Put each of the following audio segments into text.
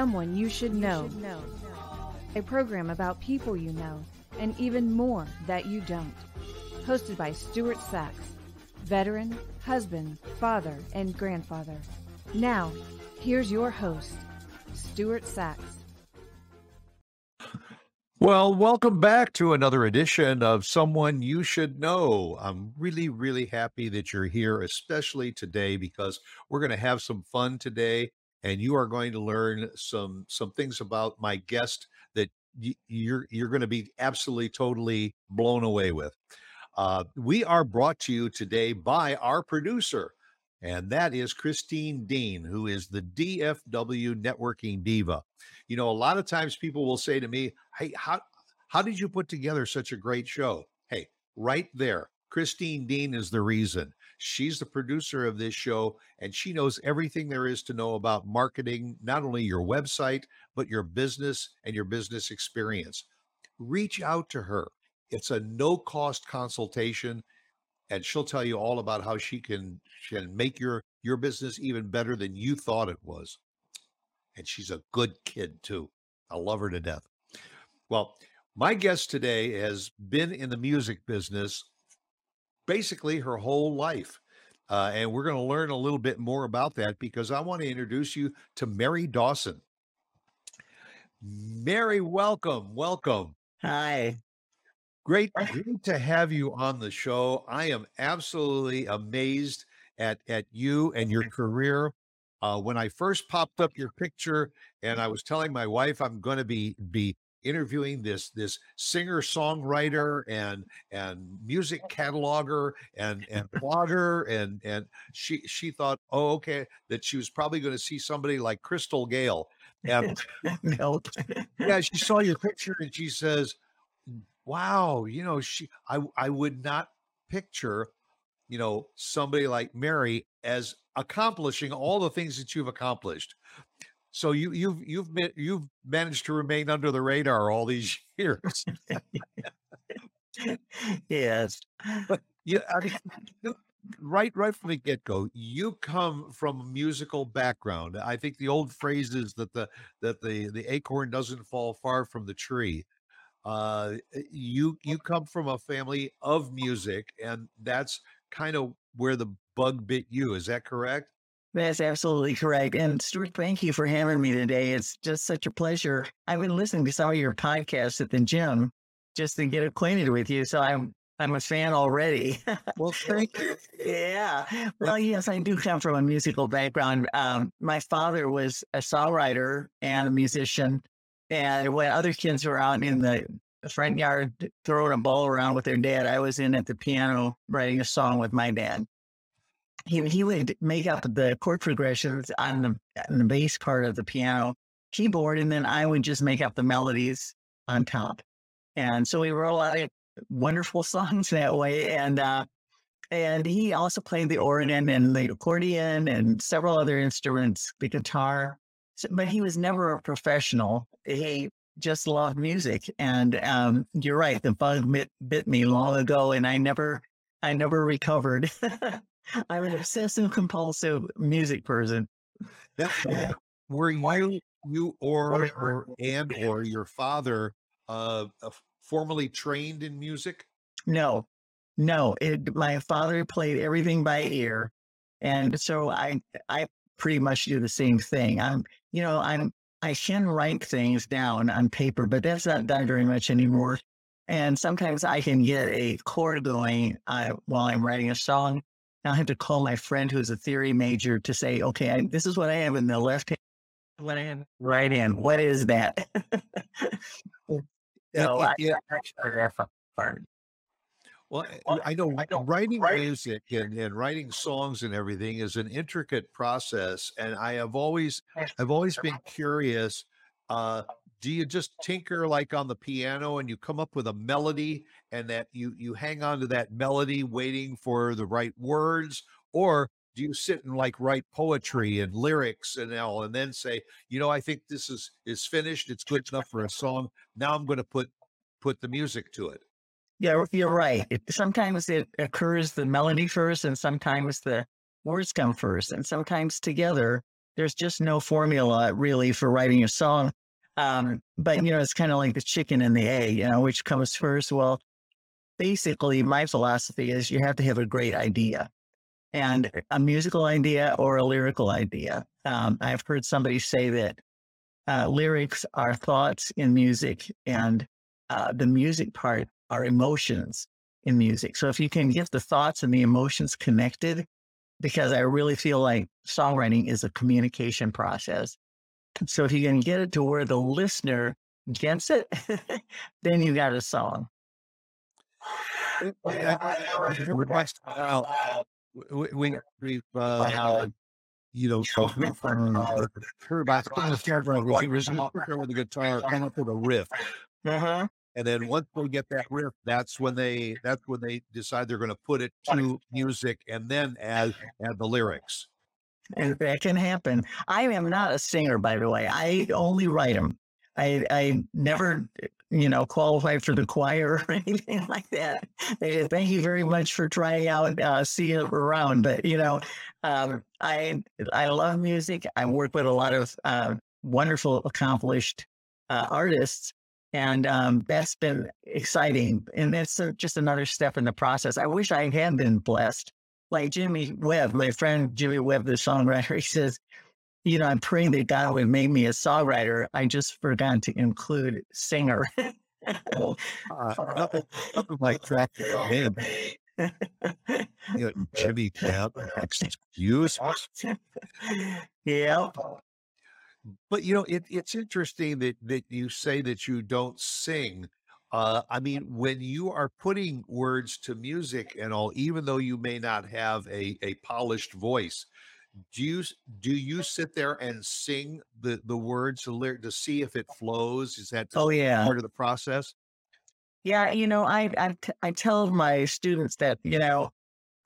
Someone You Should Know. A program about people you know and even more that you don't. Hosted by Stuart Sachs, veteran, husband, father, and grandfather. Now, here's your host, Stuart Sachs. Well, welcome back to another edition of Someone You Should Know. I'm really, really happy that you're here, especially today, because we're going to have some fun today, and you are going to learn some some things about my guest that y- you're you're going to be absolutely, totally blown away with. Uh, we are brought to you today by our producer, and that is Christine Dean, who is the DFW networking diva. You know, a lot of times people will say to me, Hey, how, how did you put together such a great show? Hey, right there. Christine Dean is the reason. She's the producer of this show, and she knows everything there is to know about marketing, not only your website, but your business and your business experience. Reach out to her. It's a no cost consultation and she'll tell you all about how she can can make your your business even better than you thought it was. And she's a good kid too. I love her to death. Well, my guest today has been in the music business basically her whole life. Uh, and we're going to learn a little bit more about that because I want to introduce you to Mary Dawson. Mary, welcome. Welcome. Hi. Great, great to have you on the show. I am absolutely amazed at at you and your career. Uh, when I first popped up your picture, and I was telling my wife I'm going to be be interviewing this this singer songwriter and and music cataloger and and blogger and and she she thought oh okay that she was probably going to see somebody like Crystal Gayle and yeah she saw your picture and she says mm, wow, you know, she I I would not picture, you know, somebody like Mary as accomplishing all the things that you've accomplished. So you you've you've been you've managed to remain under the radar all these years. yes. But yeah, I mean, right right from the get-go, you come from a musical background. I think the old phrase is that the that the the acorn doesn't fall far from the tree uh you you come from a family of music and that's kind of where the bug bit you is that correct That's absolutely correct. And Stuart, thank you for having me today. It's just such a pleasure. I've been listening to some of your podcasts at the gym just to get acquainted with you. So I'm I'm a fan already. well thank you yeah. Well, yes, I do come from a musical background. Um, my father was a songwriter and a musician. And when other kids were out in the front yard throwing a ball around with their dad, I was in at the piano writing a song with my dad. He, he would make up the chord progressions on the, on the bass part of the piano keyboard, and then I would just make up the melodies on top. And so we wrote a lot of wonderful songs that way. And uh, and he also played the organ and the accordion and several other instruments, the guitar. So, but he was never a professional. He just loved music. And um, you're right, the bug bit, bit me long ago, and I never, I never recovered. I'm an obsessive compulsive music person. That, were you you or or and or your father uh, uh formally trained in music No, no. It, my father played everything by ear, and so I, I pretty much do the same thing. I'm, you know, I'm I can write things down on paper, but that's not done very much anymore. And sometimes I can get a chord going uh, while I'm writing a song. Now I have to call my friend who's a theory major to say, okay, I, this is what I have in the left hand, what I have right hand. What is that? So yeah, I, yeah. I actually that part. Well, I I know writing music and, and writing songs and everything is an intricate process, and I have always I've always been curious. Uh, do you just tinker like on the piano and you come up with a melody and that you you hang on to that melody waiting for the right words, or do you sit and like write poetry and lyrics and all and then say, you know, I think this is is finished, it's good enough for a song. Now I'm going to put put the music to it. Yeah, you're right. It, sometimes it occurs the melody first, and sometimes the words come first, and sometimes together. there's just no formula really for writing a song. Um, but you know, it's kind of like the chicken and the egg, you know, which comes first. Well, basically, my philosophy is you have to have a great idea and a musical idea or a lyrical idea. Um, I've heard somebody say that uh, lyrics are thoughts in music, and uh, the music part are emotions in music. So if you can get the thoughts and the emotions connected, because I really feel like songwriting is a communication process. So if you can get it to where the listener gets it, then you got a song. We, we've, uh, you know, heard about he was with the guitar, come up with a riff. Uh-huh. And then once they get that riff, that's when they that's when they decide they're going to put it to music and then add add the lyrics. And that can happen. I am not a singer, by the way. I only write them. I I never you know qualified for the choir or anything like that. Thank you very much for trying out. Uh, see it around, but you know, um, I I love music. I work with a lot of uh, wonderful, accomplished uh, artists and um, that's been exciting. And that's uh, just another step in the process. I wish I had been blessed. Like Jimmy Webb, my friend Jimmy Webb, the songwriter, he says, you know, I'm praying that God would make me a songwriter. I just forgot to include singer. uh, nothing, nothing like track him. you know, Jimmy Webb, excuse. yeah. But you know, it, it's interesting that that you say that you don't sing. Uh, I mean, when you are putting words to music and all, even though you may not have a a polished voice, do you do you sit there and sing the the words to to see if it flows? Is that oh yeah part of the process? Yeah, you know, I I, t- I tell my students that you know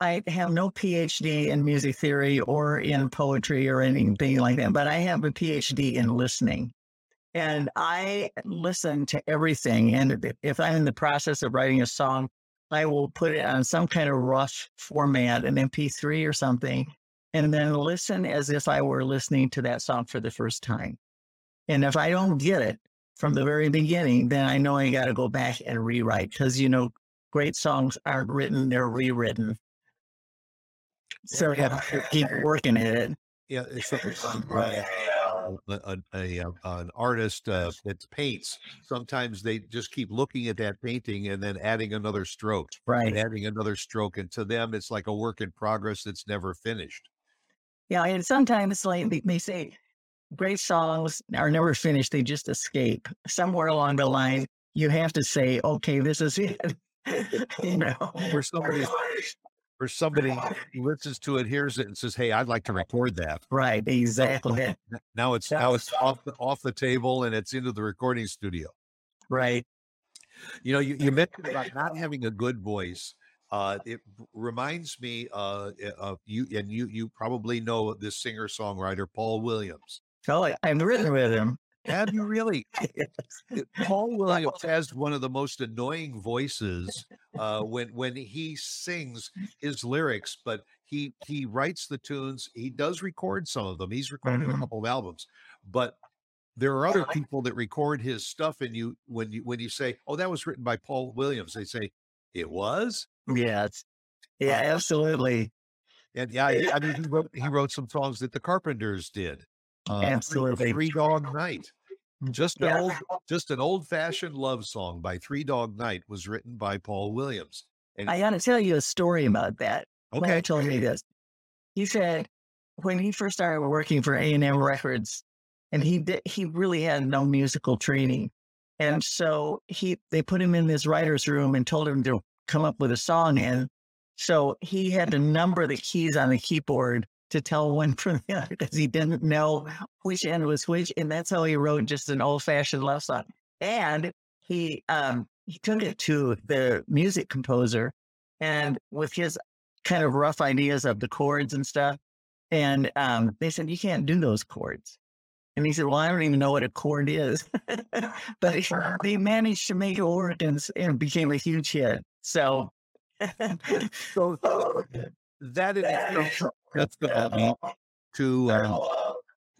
I have no PhD in music theory or in poetry or anything like that, but I have a PhD in listening. And I listen to everything. And if I'm in the process of writing a song, I will put it on some kind of rough format, an MP3 or something, and then listen as if I were listening to that song for the first time. And if I don't get it from the very beginning, then I know I got to go back and rewrite because, you know, great songs aren't written, they're rewritten. So we have to keep working at it. Yeah, it's right. A, a, a, an artist uh, that paints. Sometimes they just keep looking at that painting and then adding another stroke, right? adding another stroke, and to them, it's like a work in progress that's never finished. Yeah, and sometimes like they, say, great songs are never finished; they just escape. Somewhere along the line, you have to say, "Okay, this is it." you know, for somebody or somebody listens to it, hears it, and says, "Hey, I'd like to record that." Right, exactly. Now it's now it's off the, off the table and it's into the recording studio. Right. You know, you, you mentioned about not having a good voice. Uh, it reminds me uh, of you, and you you probably know this singer songwriter Paul Williams. Oh, I've written with him. Have you really? Paul Williams has one of the most annoying voices uh, when when he sings his lyrics, but he he writes the tunes. He does record some of them. He's recorded a mm-hmm. couple of albums, but there are other people that record his stuff. And you when you when you say, "Oh, that was written by Paul Williams," they say, "It was." Yeah, yeah, uh, absolutely. And yeah, I mean, he wrote he wrote some songs that the Carpenters did. Uh, Absolutely. Three Dog Night. Just an yeah. old, just an old-fashioned love song by Three Dog Night was written by Paul Williams. And I got to tell you a story about that. Okay, told me this. He said when he first started working for A and M Records, and he did, he really had no musical training, and so he they put him in this writer's room and told him to come up with a song, and so he had to number the keys on the keyboard to tell one from the other because he didn't know which end was which. And that's how he wrote just an old fashioned love song. And he um he took it to the music composer and with his kind of rough ideas of the chords and stuff. And um, they said, You can't do those chords. And he said, Well, I don't even know what a chord is. but he, they managed to make it work and, and became a huge hit. So, so that is that's the to uh,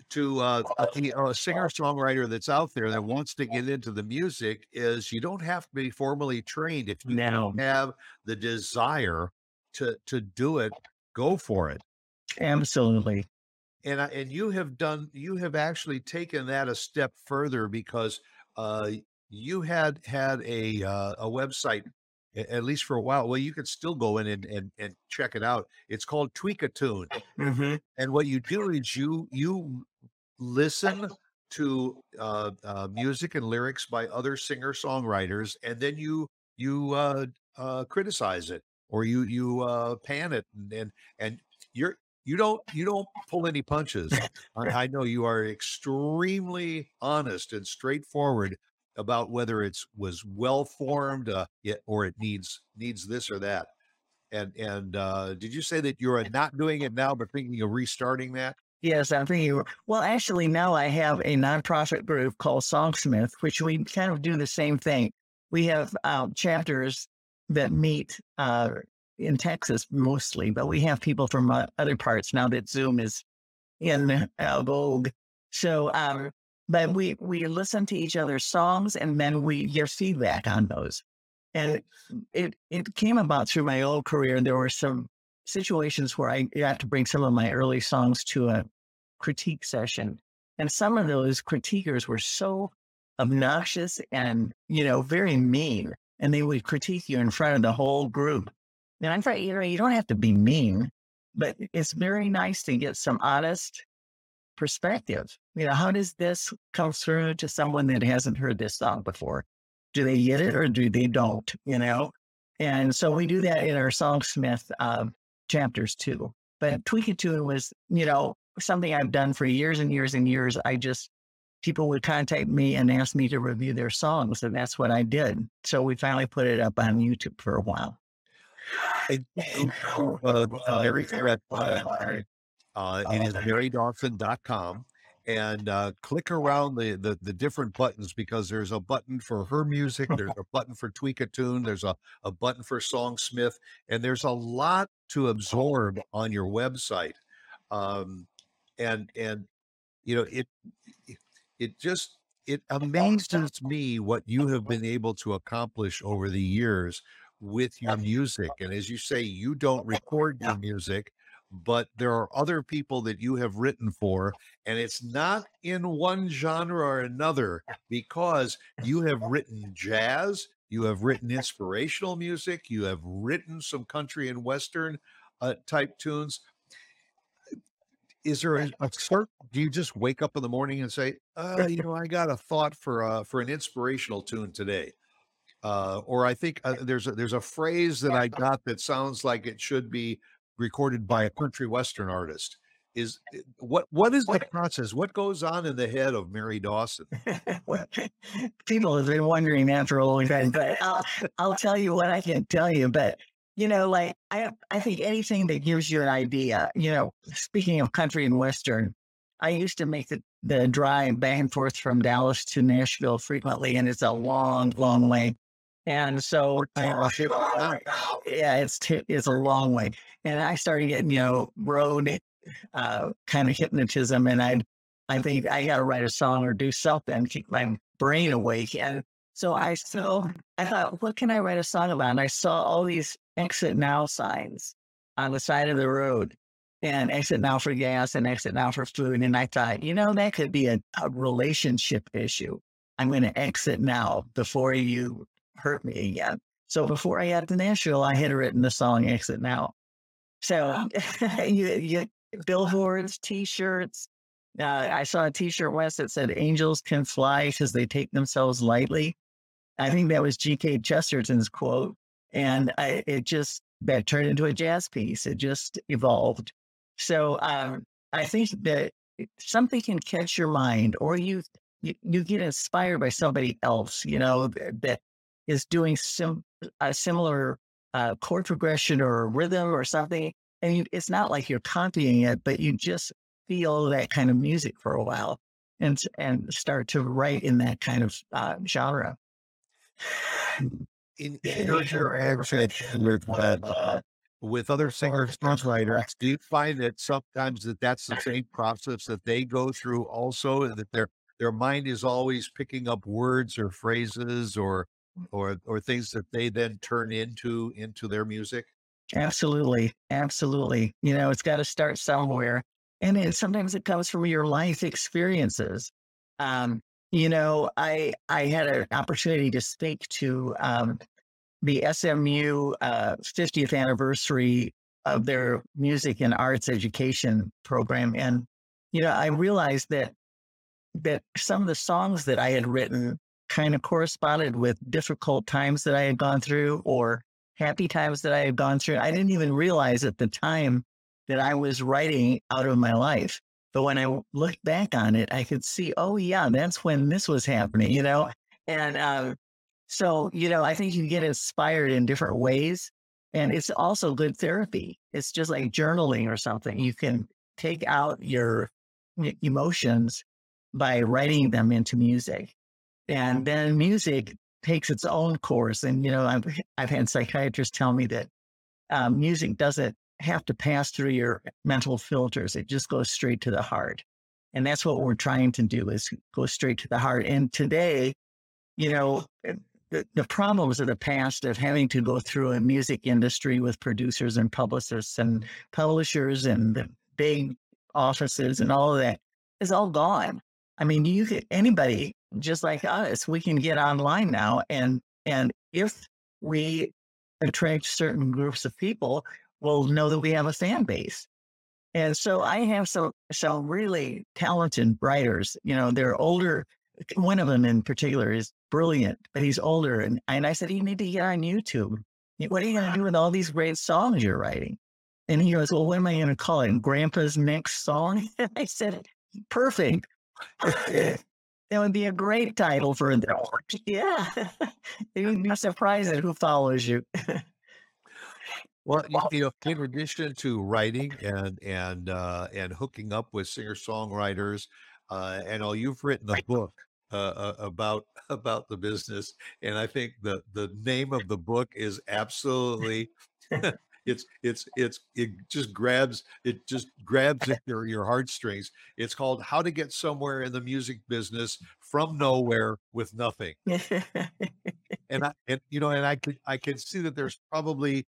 to uh, a, a singer songwriter that's out there that wants to get into the music is you don't have to be formally trained if you No, have the desire to to do it. Go for it. absolutely. and I, and you have done you have actually taken that a step further because uh, you had had a uh, a website at least for a while. Well, you can still go in and and, and check it out. It's called Tweakatune, hmm and what you do is you you listen to uh, uh, music and lyrics by other singer songwriters, and then you you uh, uh, criticize it or you you uh, pan it, and and, and you're you don't you don't pull any punches. I, I know you are extremely honest and straightforward about whether it's was well formed uh, yet or it needs needs this or that. And and uh, did you say that you're not doing it now, but thinking of restarting that? Yes, I'm thinking. Well, actually, now I have a nonprofit group called Songsmith, which we kind of do the same thing. We have uh, chapters that meet uh, in Texas mostly, but we have people from uh, other parts now that Zoom is in uh, vogue. So, um, but we we listen to each other's songs and then we give feedback on those. And it it came about through my old career. There were some situations where I got to bring some of my early songs to a critique session. And some of those critiquers were so obnoxious and, you know, very mean. And they would critique you in front of the whole group. And I'm afraid, you know, you don't have to be mean, but it's very nice to get some honest perspective. You know, how does this come through to someone that hasn't heard this song before? Do they get it or do they don't? You know? And so we do that in our Songsmith uh, chapters too. But Tweakatune was, you know, something I've done for years and years and years. I just, people would contact me and ask me to review their songs, and that's what I did. So we finally put it up on YouTube for a while. And, uh, uh, uh, it is marydawson.com and uh, click around the, the the different buttons because there's a button for her music there's a button for tweak a tune, there's a, a button for songsmith and there's a lot to absorb on your website um, and and you know it it- it just it amazes me what you have been able to accomplish over the years with your music and as you say you don't record your music but there are other people that you have written for and it's not in one genre or another because you have written jazz you have written inspirational music you have written some country and western uh, type tunes. Is there a, a certain do you just wake up in the morning and say uh, you know i got a thought for uh for an inspirational tune today uh, or I think uh, there's a, there's a phrase that I got that sounds like it should be recorded by a country western artist. Is eh, what what is the process? What goes on in the head of Mary Dawson? well, people have been wondering that for a long time, but I'll, I'll tell you what I can tell you. But you know, like I, I think anything that gives you an idea. You know, speaking of country and western, I used to make the the drive back and forth from Dallas to Nashville frequently, and it's a long, long way. And so, uh, yeah, it's t- it's a long way. And I started getting you know road uh, kind of hypnotism, and I I think I got to write a song or do something keep my brain awake. And so I so I thought, what can I write a song about? And I saw all these exit now signs on the side of the road, and exit now for gas and exit now for food. And I thought, you know, that could be a, a relationship issue. I'm going to exit now before you hurt me again. So before I got to Nashville, I had written the song "Exit Now." So you, you billboards, T-shirts. Uh, I saw a T-shirt once that said "Angels can fly because they take themselves lightly." I think that was G.K. Chesterton's quote, and I, it just that turned into a jazz piece. It just evolved. So um, I think that something can catch your mind, or you you, you get inspired by somebody else. You know that, that is doing sim- a similar uh, chord progression or rhythm or something, and you, it's not like you're copying it, but you just feel that kind of music for a while and and start to write in that kind of uh, genre. In, in your interaction with uh, with other singers, songwriters, do you find that sometimes that that's the same process that they go through also, that their their mind is always picking up words or phrases or or or things that they then turn into into their music? Absolutely. Absolutely. You know, it's got to start somewhere. And it, sometimes it comes from your life experiences. Um, you know, I I had an opportunity to speak to um, the SMU uh, 50th anniversary of their music and arts education program, and you know, I realized that that some of the songs that I had written kind of corresponded with difficult times that I had gone through or happy times that I had gone through. I didn't even realize at the time that I was writing out of my life. But when I looked back on it, I could see, oh, yeah, that's when this was happening, you know? And um, so, you know, I think you get inspired in different ways. And it's also good therapy. It's just like journaling or something. You can take out your emotions by writing them into music. And then music takes its own course. And, you know, I've, I've had psychiatrists tell me that um, music doesn't have to pass through your mental filters. It just goes straight to the heart. And that's what we're trying to do is go straight to the heart. And today, you know, the, the problems of the past of having to go through a music industry with producers and publicists and publishers and the big offices and all of that is all gone. I mean, you could, anybody just like us, we can get online now. And, and if we attract certain groups of people, we'll know that we have a fan base. And so I have some, some really talented writers, you know, they're older. One of them in particular is brilliant, but he's older. And, and I said, you need to get on YouTube. What are you going to do with all these great songs you're writing? And he goes, well, what am I going to call it? Grandpa's next song? I said, perfect. That would be a great title for the Yeah. it would be surprising who follows you. well, you know, in addition to writing and and uh, and hooking up with singer songwriters, uh, and all you've written a book uh, uh, about about the business, and I think the the name of the book is absolutely it's it's it's it just grabs it just grabs your your heartstrings. It's called How to Get Somewhere in the Music Business from Nowhere with Nothing. and I and you know, and I could I can see that there's probably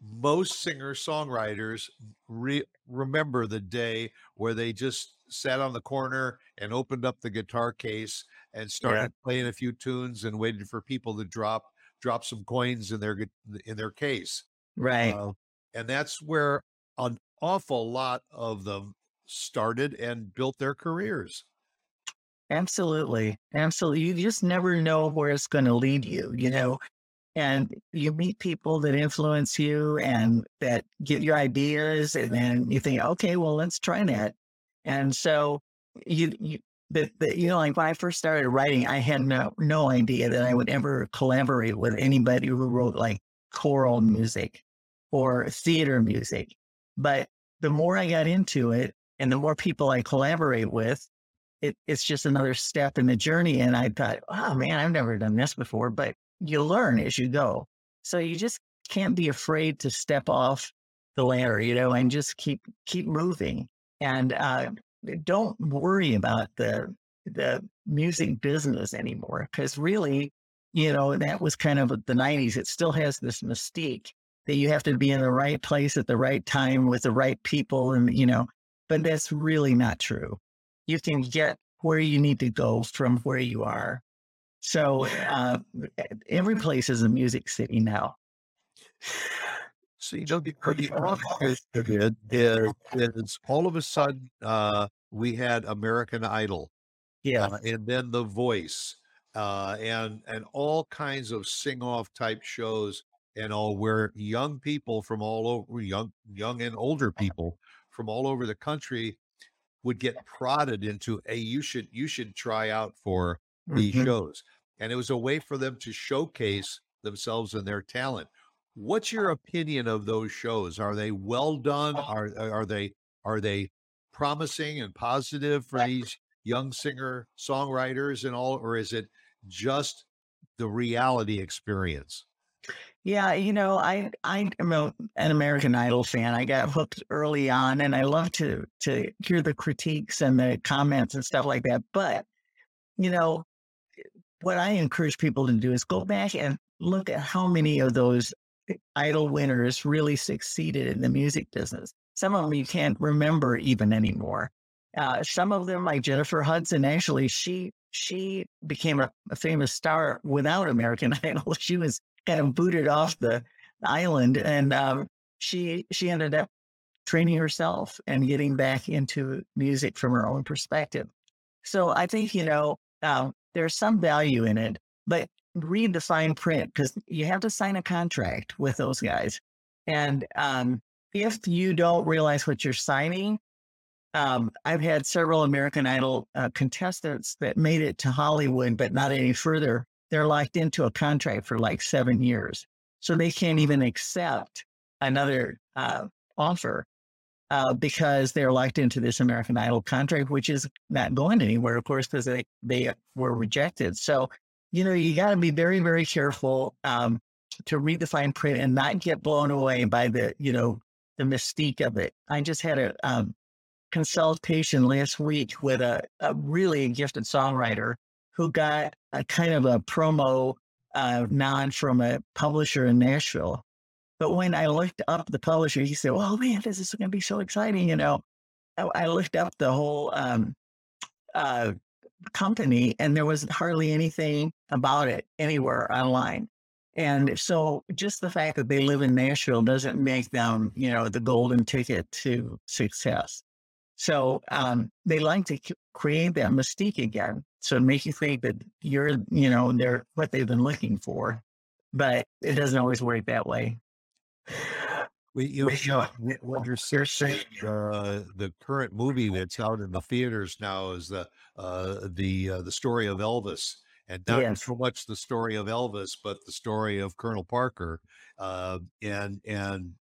most singer songwriters re- remember the day where they just sat on the corner and opened up the guitar case and started yeah. playing a few tunes and waited for people to drop drop some coins in their in their case Right. Uh, and that's where an awful lot of them started and built their careers. Absolutely. Absolutely. You just never know where it's going to lead you, you know, and you meet people that influence you and that get your ideas. And then you think, okay, well, let's try that. And so you, you, but, but you know, like when I first started writing, I had no, no idea that I would ever collaborate with anybody who wrote like choral music or theater music. But the more I got into it and the more people I collaborate with, it, it's just another step in the journey. And I thought, oh man, I've never done this before, but you learn as you go. So you just can't be afraid to step off the ladder, you know, and just keep, keep moving. And uh, don't worry about the, the music business anymore. Cause really, you know, that was kind of the 90s. It still has this mystique that you have to be in the right place at the right time with the right people and you know but that's really not true. You can get where you need to go from where you are. So uh, every place is a music city now. So you? know the, the is, is all of a sudden uh, we had american idol yeah uh, and then the voice uh, and and all kinds of sing off type shows and all where young people from all over young young and older people from all over the country would get prodded into hey you should you should try out for these mm-hmm. shows. And it was a way for them to showcase themselves and their talent. What's your opinion of those shows? Are they well done? Are are they are they promising and positive for these young singer songwriters and all or is it just the reality experience Yeah, you know, I I am a, an American Idol fan. I got hooked early on, and I love to to hear the critiques and the comments and stuff like that. But you know, what I encourage people to do is go back and look at how many of those idol winners really succeeded in the music business. Some of them you can't remember even anymore. Uh, some of them, like Jennifer Hudson, actually, she she became a, a famous star without American Idol. She was kind of booted off the island, and um, she she ended up training herself and getting back into music from her own perspective. So I think you know uh, there's some value in it, but read the fine print because you have to sign a contract with those guys. And um, if you don't realize what you're signing, um, I've had several American Idol uh, contestants that made it to Hollywood, but not any further. They're locked into a contract for like seven years. So they can't even accept another uh, offer uh, because they're locked into this American Idol contract, which is not going anywhere, of course, because they, they were rejected. So you know, you got to be very, very careful um, to read the fine print and not get blown away by the, you know, the mystique of it. I just had a um, consultation last week with a, a really gifted songwriter who got a kind of a promo uh, nod from a publisher in Nashville. But when I looked up the publisher, he said, "Oh man, this is going to be so exciting!" You know, I, I looked up the whole um, uh, company and there was hardly anything about it anywhere online. And so just the fact that they live in Nashville doesn't make them, you know, the golden ticket to success. So um, they like to create that mystique again. So make you think that you're, you know, they're what they've been looking for, but it doesn't always work that way. We, you, you know, what you're saying, uh, the current movie that's out in the theaters now is the uh, the uh, the story of Elvis, and not yes. so much the story of Elvis, but the story of Colonel Parker, uh, and and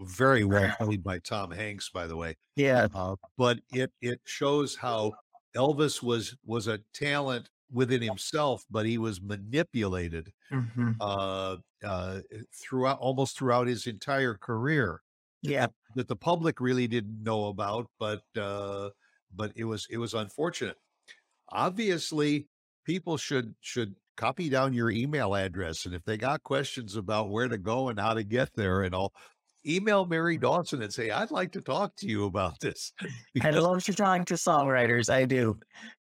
very well played by Tom Hanks, by the way. Yeah, uh, but it it shows how Elvis was was a talent within himself, but he was manipulated mm-hmm. uh, uh, throughout almost throughout his entire career. Yeah, that the public really didn't know about, but uh, but it was it was unfortunate. Obviously, people should should copy down your email address, and if they got questions about where to go and how to get there and all, email Mary Dawson and say, I'd like to talk to you about this. Because- I love to talk to songwriters. I do.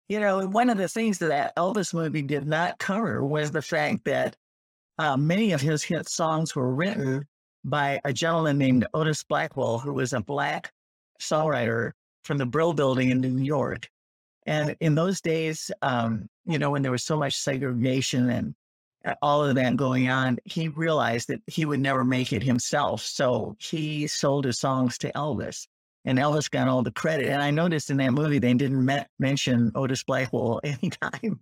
You know, one of the things that that Elvis movie did not cover was the fact that uh, many of his hit songs were written by a gentleman named Otis Blackwell, who was a black songwriter from the Brill Building in New York. And in those days, um, you know, when there was so much segregation and all of that going on, he realized that he would never make it himself. So he sold his songs to Elvis and Elvis got all the credit. And I noticed in that movie they didn't me- mention Otis Blackwell anytime.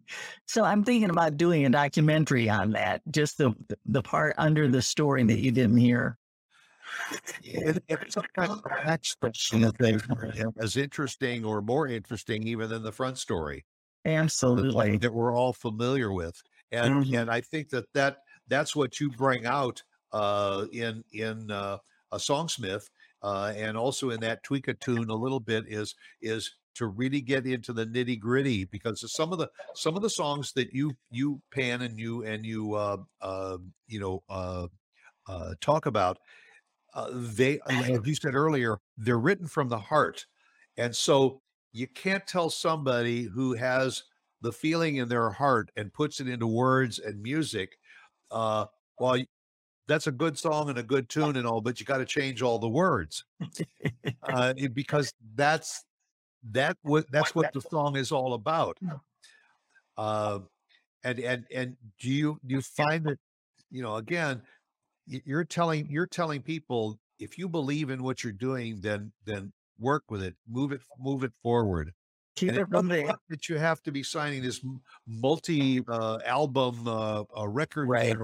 So I'm thinking about doing a documentary on that, just the the part under the story that you didn't hear. It, it's as interesting or more interesting even than the front story. Absolutely, that we're all familiar with, and mm-hmm. and I think that that that's what you bring out uh, in in uh, a songsmith uh, and also in that tweak a tune a little bit is is to really get into the nitty gritty because some of the some of the songs that you you pan and you and you uh, uh, you know uh, uh, talk about uh, they as you said earlier they're written from the heart and so you can't tell somebody who has the feeling in their heart and puts it into words and music uh, well that's a good song and a good tune and all, but you got to change all the words. Uh, because that's that what that's what the song is all about. Uh, and and and do you do you find that you know again you're telling you're telling people if you believe in what you're doing then then work with it. Move it move it forward keep it from there that you have to be signing this multi uh, album uh, record right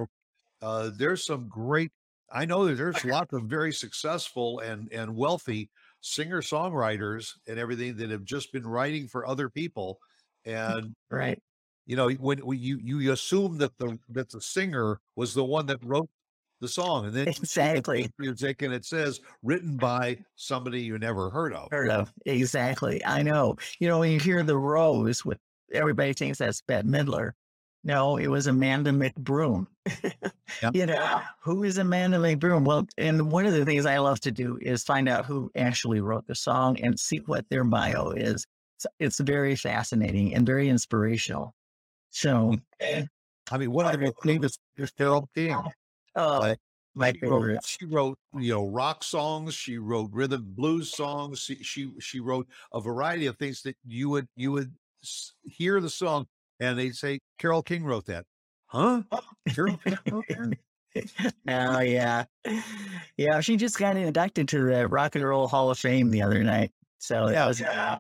uh, there's some great. I know that there's lots of very successful and and wealthy singer songwriters and everything that have just been writing for other people, and right. You know, when, when you you assume that the that the singer was the one that wrote the song, and then exactly music, and it says written by somebody you never heard of. Heard of exactly. I know. You know, when you hear the Rose, with everybody thinks that's Bette Midler. No, it was Amanda McBroom. yep. You know, who is Amanda McBroom? Well, and one of the things I love to do is find out who actually wrote the song and see what their bio is. So it's very fascinating and very inspirational. So, hmm. I mean, one of the famous is Carole King. Oh, my she wrote, she wrote, you know, rock songs. She wrote rhythm blues songs. She, she she wrote a variety of things that you would you would hear the song and they'd say Carole King wrote that. Huh? Carole King wrote that? oh yeah, yeah. She just got inducted to the Rock and Roll Hall of Fame the other night. So yeah, was, uh,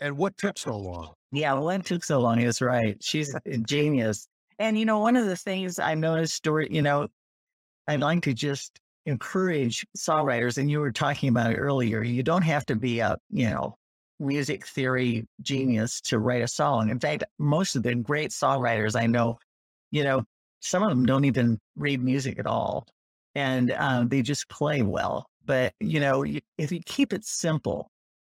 and what took so long? Yeah, what took so long is right. She's a genius. And you know, one of the things I noticed, during, you know, I'd like to just encourage songwriters, and you were talking about it earlier. You don't have to be a, you know, music theory genius to write a song. In fact, most of the great songwriters I know, you know, some of them don't even read music at all, and um, they just play well. But you know, if you keep it simple,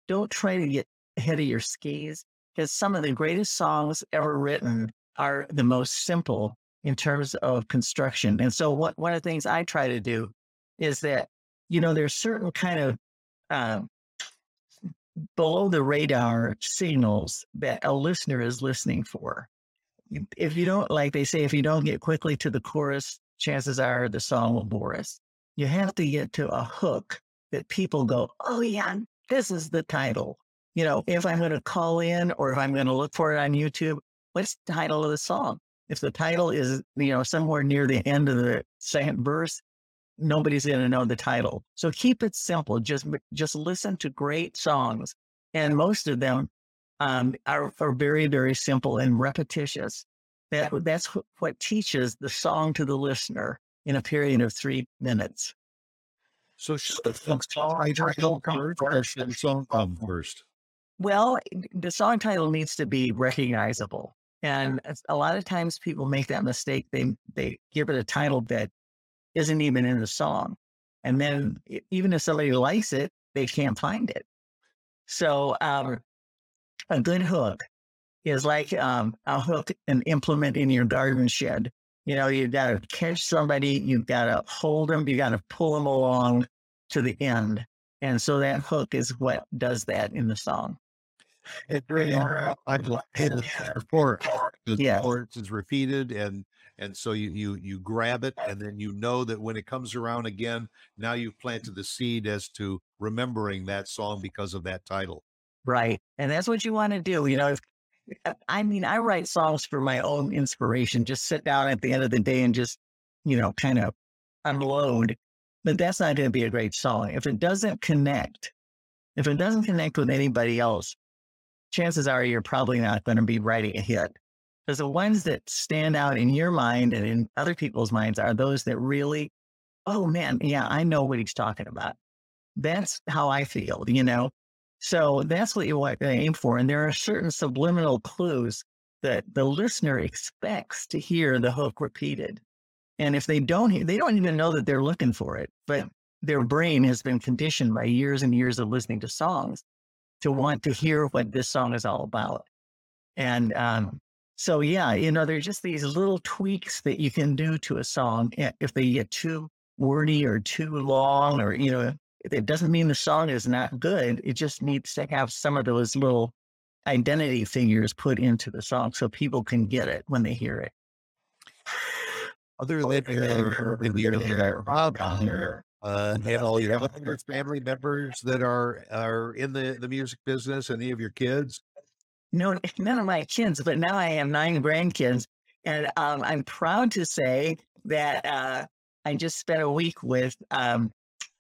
don't try to get ahead of your skis because some of the greatest songs ever written are the most simple in terms of construction. And so, what one of the things I try to do is that you know there's certain kind of um, below the radar signals that a listener is listening for. If you don't, like they say, if you don't get quickly to the chorus, chances are the song will bore us. You have to get to a hook that people go, oh, yeah, this is the title. You know, if I'm going to call in or if I'm going to look for it on YouTube, what's the title of the song? If the title is, you know, somewhere near the end of the second verse, nobody's going to know the title. So keep it simple. Just just listen to great songs, and most of them um, are, are very very simple and repetitious. That that's what teaches the song to the listener in a period of three minutes. So should the song title come first? Well, the song title needs to be recognizable. And a lot of times people make that mistake. They they give it a title that isn't even in the song. And then even if somebody likes it, they can't find it. So um, a good hook is like um, a hook, an implement in your garden shed. You know, you got to catch somebody, you got to hold them, you got to pull them along to the end. And so that hook is what does that in the song. It's really I'd like it before the yeah. chorus is repeated and and so you you you grab it and then you know that when it comes around again now you've planted the seed as to remembering that song because of that title. Right and that's what you want to do you know if, uh, i mean i write songs for my own inspiration just sit down at the end of the day and just you know kind of unload but that's not going to be a great song. If it doesn't connect if it doesn't connect with anybody else chances are you're probably not going to be writing a hit because the ones that stand out in your mind and in other people's minds are those that really, oh man, yeah, I know what he's talking about. That's how I feel, you know? So that's what you want to aim for. And there are certain subliminal clues that the listener expects to hear the hook repeated. And if they don't hear, they don't even know that they're looking for it, but their brain has been conditioned by years and years of listening to songs to want to hear what this song is all about. And um, so yeah, you know, there's just these little tweaks that you can do to a song. If they get too wordy or too long, or you know, it doesn't mean the song is not good. It just needs to have some of those little identity figures put into the song so people can get it when they hear it. Other than in the uh, and all you have family members that are are in the the music business. Any of your kids? no, none of my kids, but now I have nine grandkids. And um, I'm proud to say that uh, I just spent a week with um,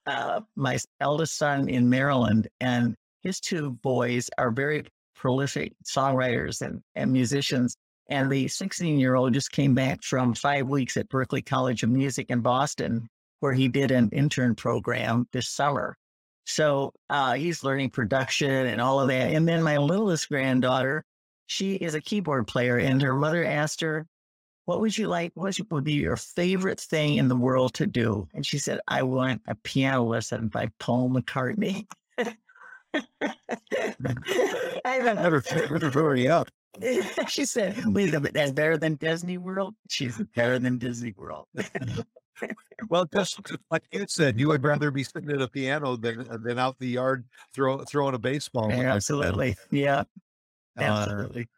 uh, my eldest son in Maryland, and his two boys are very prolific songwriters and, and musicians. And the 16 year old just came back from five weeks at Berklee College of Music in Boston, where he did an intern program this summer. So uh, he's learning production and all of that. And then my littlest granddaughter, she is a keyboard player, and her mother asked her, what would you like? What would be your favorite thing in the world to do? And she said, I want a piano lesson by Paul McCartney. I Never figured her up. she said, wait a minute, that's better than Disney World? She's better than Disney World. Well, just like you said, you would rather be sitting at a piano than than out the yard throw, throwing a baseball. I said. Absolutely. Yeah. Uh, Absolutely.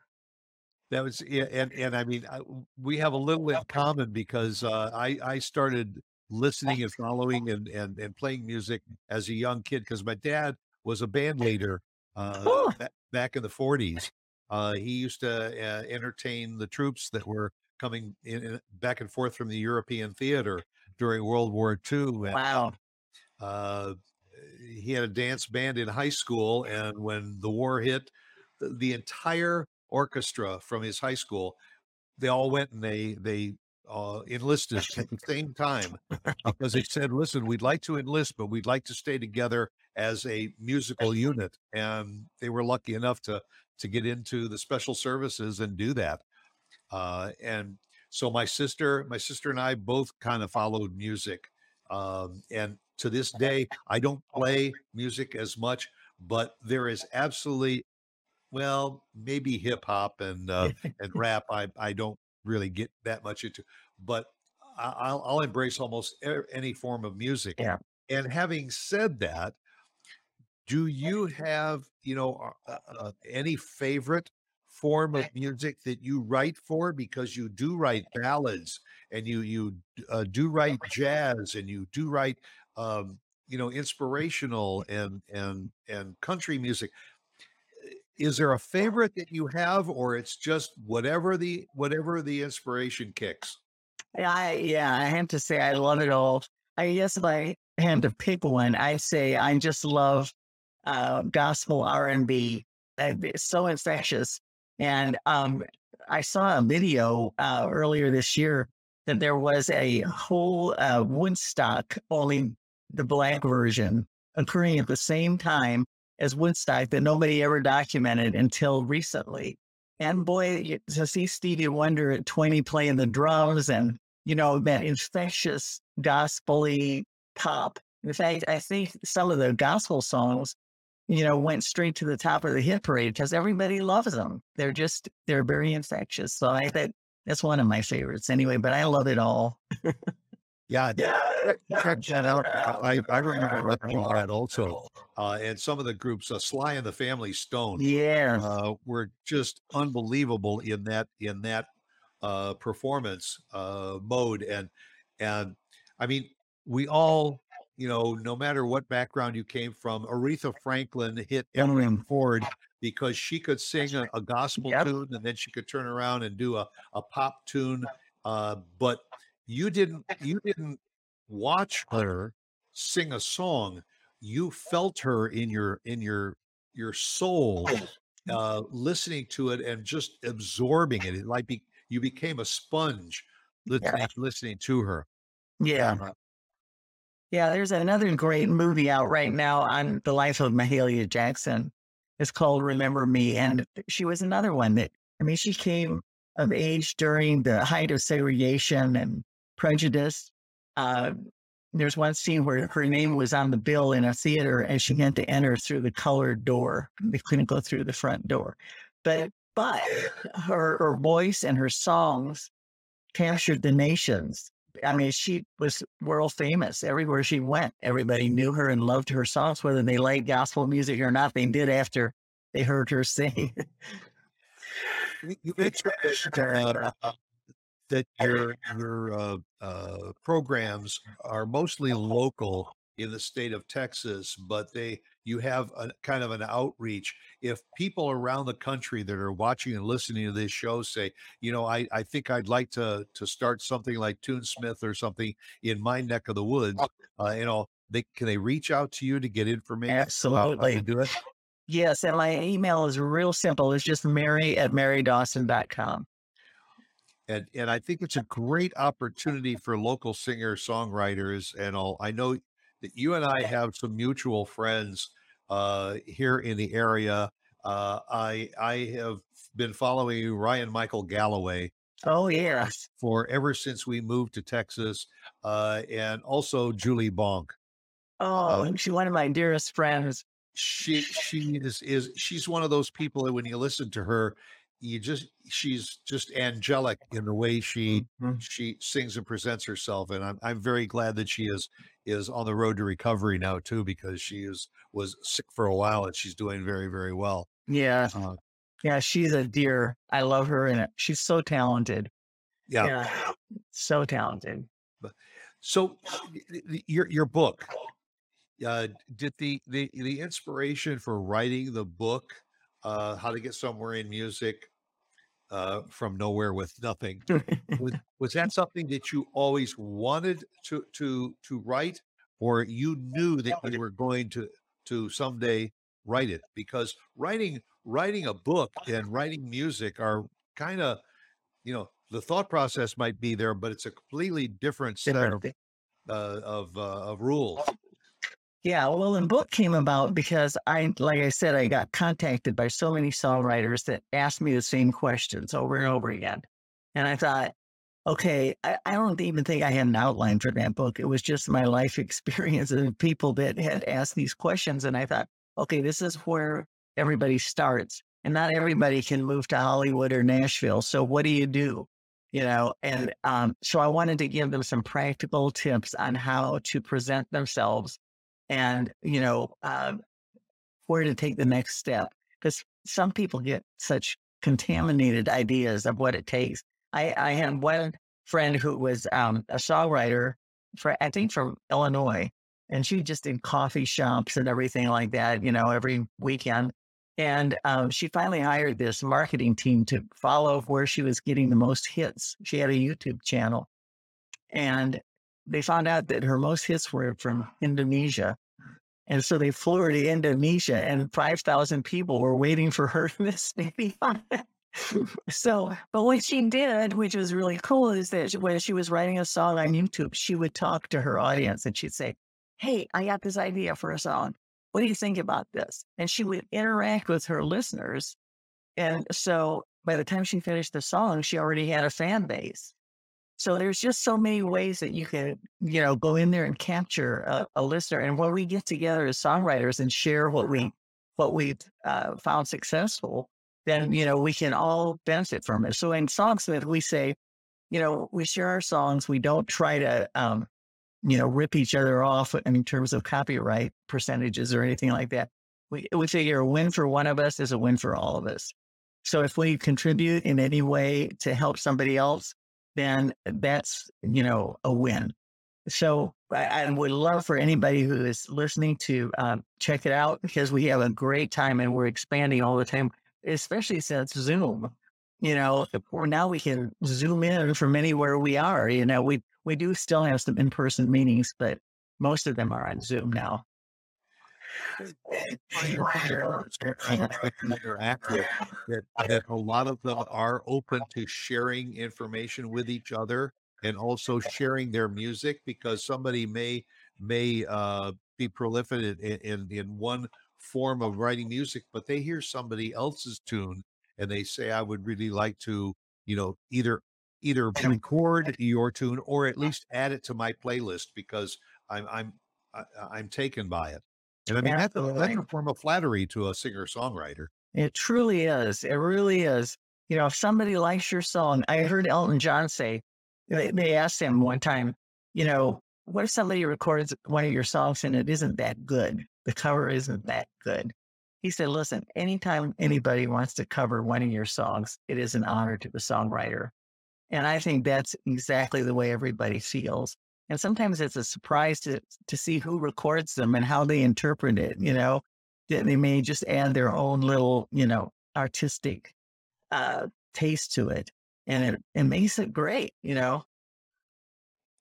That was yeah, and and I mean I, we have a little in common because uh, I I started listening and following and and and playing music as a young kid because my dad was a band leader uh, Oh. back in the forties. Uh, he used to uh, entertain the troops that were coming in, in back and forth from the European theater during World War II. And, Wow. uh, he had a dance band in high school, and when the war hit, the, the entire orchestra from his high school, they all went and they they uh, enlisted at the same time because they said, "Listen, we'd like to enlist, but we'd like to stay together as a musical unit." And they were lucky enough to to get into the special services and do that. Uh, and so my sister, my sister and I both kind of followed music. Um, and to this day, I don't play music as much, but there is absolutely, well, maybe hip hop and uh, and rap. I I don't really get that much into, but I'll I'll embrace almost any form of music. Yeah. And having said that, do you have you know uh, uh, any favorite form of music that you write for because you do write ballads and you you uh, do write jazz and you do write um, you know inspirational and and and country music is there a favorite that you have or it's just whatever the whatever the inspiration kicks I yeah, I have to say I love it all. I guess if I had to pick one, I say I just love uh, gospel R and B. It's so infectious. And um, I saw a video uh, earlier this year that there was a whole uh, Woodstock, only the black version, occurring at the same time as Woodstock that nobody ever documented until recently. And boy, to see Stevie Wonder at 20 playing the drums and, you know, that infectious gospel pop. In fact, I think some of the gospel songs, you know, went straight to the top of the hit parade because everybody loves them. They're just, they're very infectious. So I think that's one of my favorites anyway, but I love it all. yeah check that out i i remember that also uh and some of the groups uh, sly and the family stone Yeah. uh, were just unbelievable in that in that uh, performance uh, mode and and I mean we all you know no matter what background you came from Aretha Franklin hit every Mm. chord because she could sing a, a gospel Yep. tune and then she could turn around and do a, a pop tune uh, but you didn't you didn't watch her sing a song you felt her in your in your your soul uh, listening to it and just absorbing it. It like be, you became a sponge listening, listening to her. Yeah. Uh, Yeah, there's another great movie out right now on the life of Mahalia Jackson. It's called Remember Me. And she was another one that, I mean, she came of age during the height of segregation and prejudice. Uh, there's one scene where her name was on the bill in a theater and she had to enter through the colored door. They couldn't go through the front door. But, but her, her voice and her songs captured the nations. I mean, she was world famous everywhere she went. Everybody knew her and loved her songs, whether they liked gospel music or not. They did after they heard her sing. you- mentioned that, uh, that your your uh, uh, programs are mostly local in the state of Texas, but they you have a kind of an outreach. If people around the country that are watching and listening to this show say, you know, I, I think I'd like to to start something like Toonsmith or something in my neck of the woods, uh, you know, they can they reach out to you to get information about how to Absolutely. do it? yes. And my email is real simple. It's just mary at marydawson.com. and and I think it's a great opportunity for local singer songwriters and all. I know that you and I have some mutual friends uh, here in the area. Uh, I I have been following Ryan Michael Galloway Oh yes. for ever since we moved to Texas, uh, and also Julie Bonk. Oh, she's one of my dearest friends. She she is is she's one of those people that when you listen to her, you just she's just angelic in the way she Mhm. she sings and presents herself, and I'm I'm very glad that she is is on the road to recovery now too because she is was sick for a while and she's doing very very well. Yeah. Uh, Yeah, she's a dear. I love her and she's so talented. yeah. So talented. So your your book, uh, did the the the inspiration for writing the book, uh, How to Get Somewhere in Music, uh, from nowhere with nothing, was was that something that you always wanted to to to write, or you knew that you were going to to someday write it? Because writing writing a book and writing music are kind of you know the thought process might be there, but it's a completely different set of uh, of uh, of rules. Yeah, well, the book came about because I, like I said, I got contacted by so many songwriters that asked me the same questions over and over again. And I thought, okay, I, I don't even think I had an outline for that book. It was just my life experience of people that had asked these questions. And I thought, okay, this is where everybody starts. And not everybody can move to Hollywood or Nashville. So what do you do? You know, and um, so I wanted to give them some practical tips on how to present themselves and you know um, where to take the next step because some people get such contaminated ideas of what it takes. I i had one friend who was um, a songwriter for i think from illinois and she just did coffee shops and everything like that you know every weekend and um, she finally hired this marketing team to follow where she was getting the most hits. She had a youtube channel and they found out that her most hits were from Indonesia. And so they flew her to Indonesia, and 5,000 people were waiting for her in this baby. so, but what she did, which was really cool, is that when she was writing a song on YouTube, she would talk to her audience and she'd say, Hey, I got this idea for a song. What do you think about this? And she would interact with her listeners. And so by the time she finished the song, she already had a fan base. So there's just so many ways that you can, you know, go in there and capture a, a listener. And when we get together as songwriters and share what we what we've uh, found successful, then you know we can all benefit from it. So in Songsmith, we say, you know, we share our songs. We don't try to, um, you know, rip each other off in terms of copyright percentages or anything like that. We we figure a win for one of us is a win for all of us. So if we contribute in any way to help somebody else, then that's you know a win. So I, I would love for anybody who is listening to um, check it out because we have a great time and we're expanding all the time, especially since Zoom. You know, now we can zoom in from anywhere we are. You know, we we do still have some in person meetings, but most of them are on Zoom now. Interactive that, that a lot of them are open to sharing information with each other and also sharing their music because somebody may may uh, be prolific in, in in one form of writing music but they hear somebody else's tune and they say i would really like to you know either either record your tune or at least add it to my playlist because i'm i'm I, i'm taken by it and I mean, that's a, that's a form of flattery to a singer songwriter. It truly is. It really is. You know, if somebody likes your song, I heard Elton John say, they, they asked him one time, you know, what if somebody records one of your songs and it isn't that good? The cover isn't that good. He said, listen, anytime anybody wants to cover one of your songs, it is an honor to the songwriter. And I think that's exactly the way everybody feels. And sometimes it's a surprise to, to see who records them and how they interpret it. You know, they may just add their own little, you know, artistic uh, taste to it. And it, it makes it great, you know?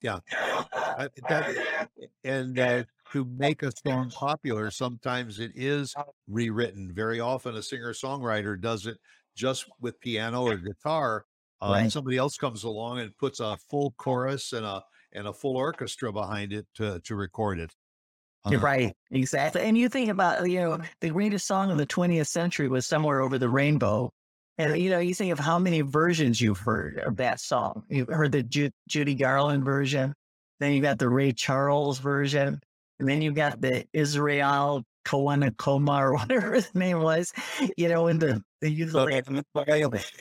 Yeah. I- that, and uh, to make a song popular, sometimes it is rewritten. Very often, a singer songwriter does it just with piano or guitar. Uh, Right. Somebody else comes along and puts a full chorus and a and a full orchestra behind it to to record it. You're Uh, right. Exactly. And you think about, you know, the greatest song of the 20th century was Somewhere Over the Rainbow. And you know, you think of how many versions you've heard of that song. You've heard the Ju- Judy Garland version, then you got the Ray Charles version, and then you got the Israel Kawana Koma or whatever his name was. You know, in the the usually,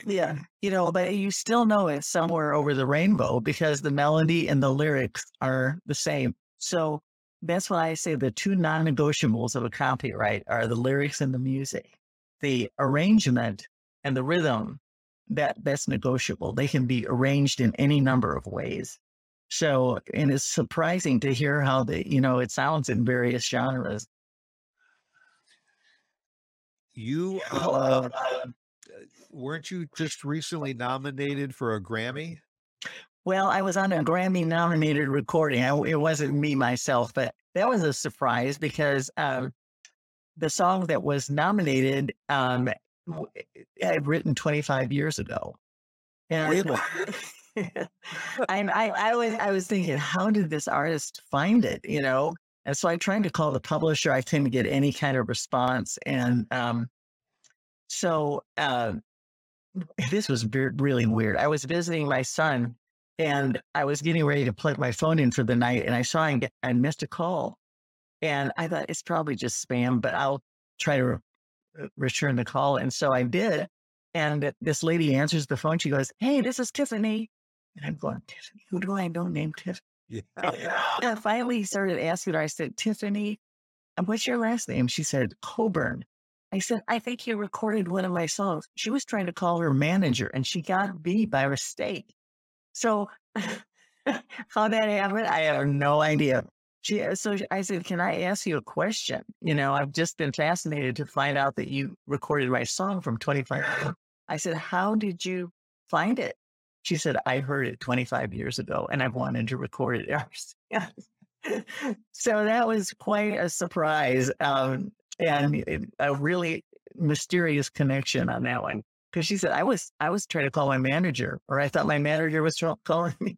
yeah, you know, but you still know it's somewhere over the rainbow because the melody and the lyrics are the same. So that's why I say the two non-negotiables of a copyright are the lyrics and the music. The arrangement and the rhythm that that's negotiable. They can be arranged in any number of ways. So, and it's surprising to hear how the you know it sounds in various genres. You uh, weren't you just recently nominated for a Grammy? Well, I was on a Grammy nominated recording. I, it wasn't me myself, but that was a surprise because um, the song that was nominated um, I had written 25 years ago. And really? I, I, I was I was thinking, how did this artist find it? You know, and so I tried to call the publisher. I couldn't get any kind of response, and um, so uh, this was really weird. I was visiting my son, and I was getting ready to plug my phone in for the night, and I saw I, I missed a call, and I thought it's probably just spam, but I'll try to uh, return the call. And so I did. And this lady answers the phone. She goes, Hey, this is Tiffany. And I'm going, Tiffany, who do I know named Tiffany? Yeah. And I finally started asking her, I said, Tiffany, what's your last name? She said, Coburn. I said, I think you recorded one of my songs. She was trying to call her manager and she got B by mistake. So how that happened, I have no idea. She, uh, so I said, Can I ask you a question? You know, I've just been fascinated to find out that you recorded my song from 25 I said, How did you find it? She said, I heard it 25 years ago and I've wanted to record it ever so that was quite a surprise um, and a really mysterious connection on that one. Because she said, I was I was trying to call my manager, or I thought my manager was calling me.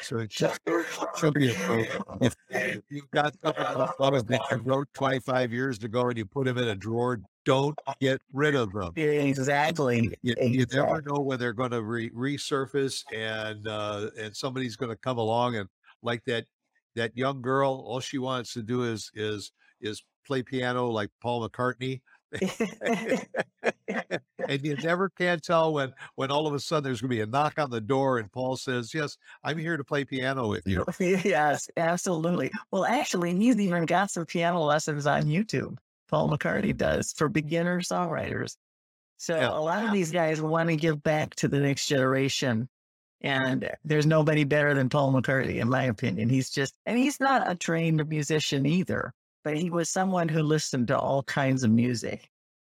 So it should, it's just if you've got something that you wrote 25 years ago and you put them in a drawer, don't get rid of them. Exactly. You, you never know when they're going to re- resurface and uh, and somebody's going to come along and like that that young girl, all she wants to do is is is play piano like Paul McCartney. and you never can tell when when all of a sudden there's going to be a knock on the door and Paul says, "Yes, I'm here to play piano with you." yes, absolutely. Well, actually, he's even got some piano lessons on YouTube. Paul McCartney does for beginner songwriters. So yeah. a lot of these guys want to give back to the next generation. And there's nobody better than Paul McCartney, in my opinion. He's just, and he's not a trained musician either, but he was someone who listened to all kinds of music.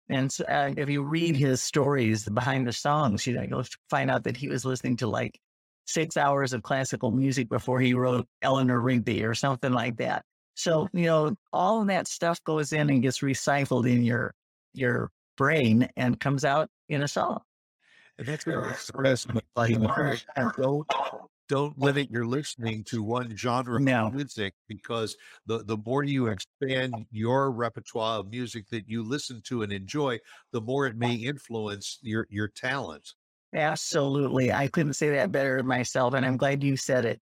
And so, uh, if you read his stories behind the songs, you know, you'll find out that he was listening to like six hours of classical music before he wrote Eleanor Rigby or something like that. So, you know, all of that stuff goes in and gets recycled in your your brain and comes out in a song. And that's what I express like don't don't limit your listening to one genre no. of music because the, the more you expand your repertoire of music that you listen to and enjoy, the more it may influence your your talent. Absolutely. I couldn't say that better myself. And I'm glad you said it.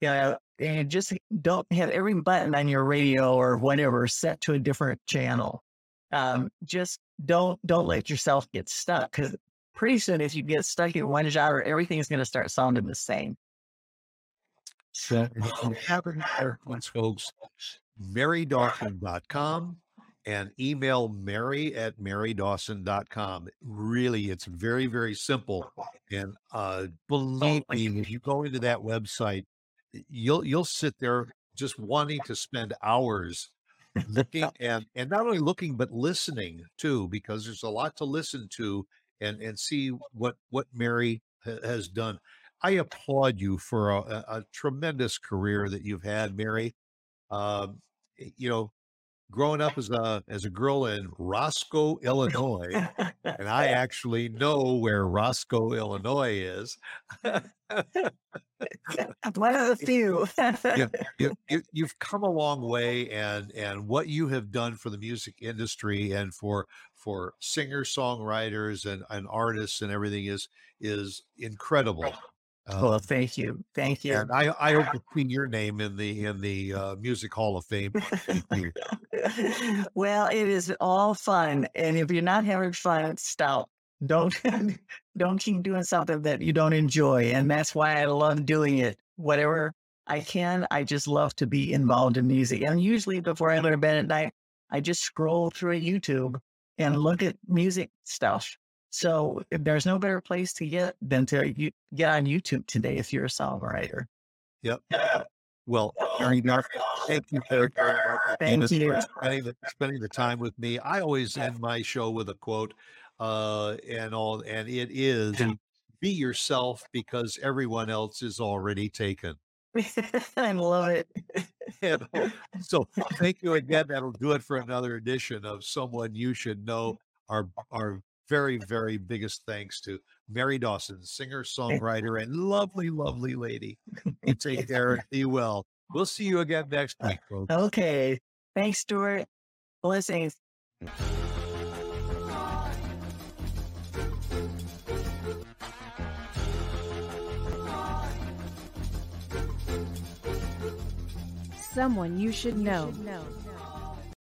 Yeah. And just don't have every button on your radio or whatever set to a different channel. Um, just don't don't let yourself get stuck because pretty soon if you get stuck in one genre, everything is going to start sounding the same. So having once folks, marydawson.com and email mary at marydawson.com. Really, it's very, very simple. And uh, believe me, if you go into that website, you'll you'll sit there just wanting to spend hours looking and and not only looking but listening too because there's a lot to listen to and and see what what Mary ha- has done. I applaud you for a, a, tremendous career that you've had, Mary. Um, you know, growing up as a as a girl in Roscoe, Illinois, and I actually know where Roscoe, Illinois is. One of the few. you, you, you, you've come a long way, and and what you have done for the music industry and for for singer songwriters and, and artists and everything is is incredible. Well, um, thank you, thank you. And I, I hope to see your name in the in the uh, Music Hall of Fame. well, it is all fun, and if you're not having fun, stop. Don't don't keep doing something that you don't enjoy, and that's why I love doing it. Whatever I can, I just love to be involved in music. And usually, before I go to bed at night, I just scroll through YouTube and look at music stuff so there's no better place to get than to you, get on YouTube today if you're a songwriter. Yep. Well, Mary thank you. Thank you. Spending the, spending the time with me. I always end my show with a quote, uh, and all, and it is be yourself because everyone else is already taken. I love it. and so thank you again. That'll do it for another edition of Someone You Should Know. Our our very, very biggest thanks to Mary Dawson, singer, songwriter, and lovely, lovely lady. You take care and be well. We'll see you again next uh, week, folks. Okay. Thanks, Stuart. Blessings. Someone you should know.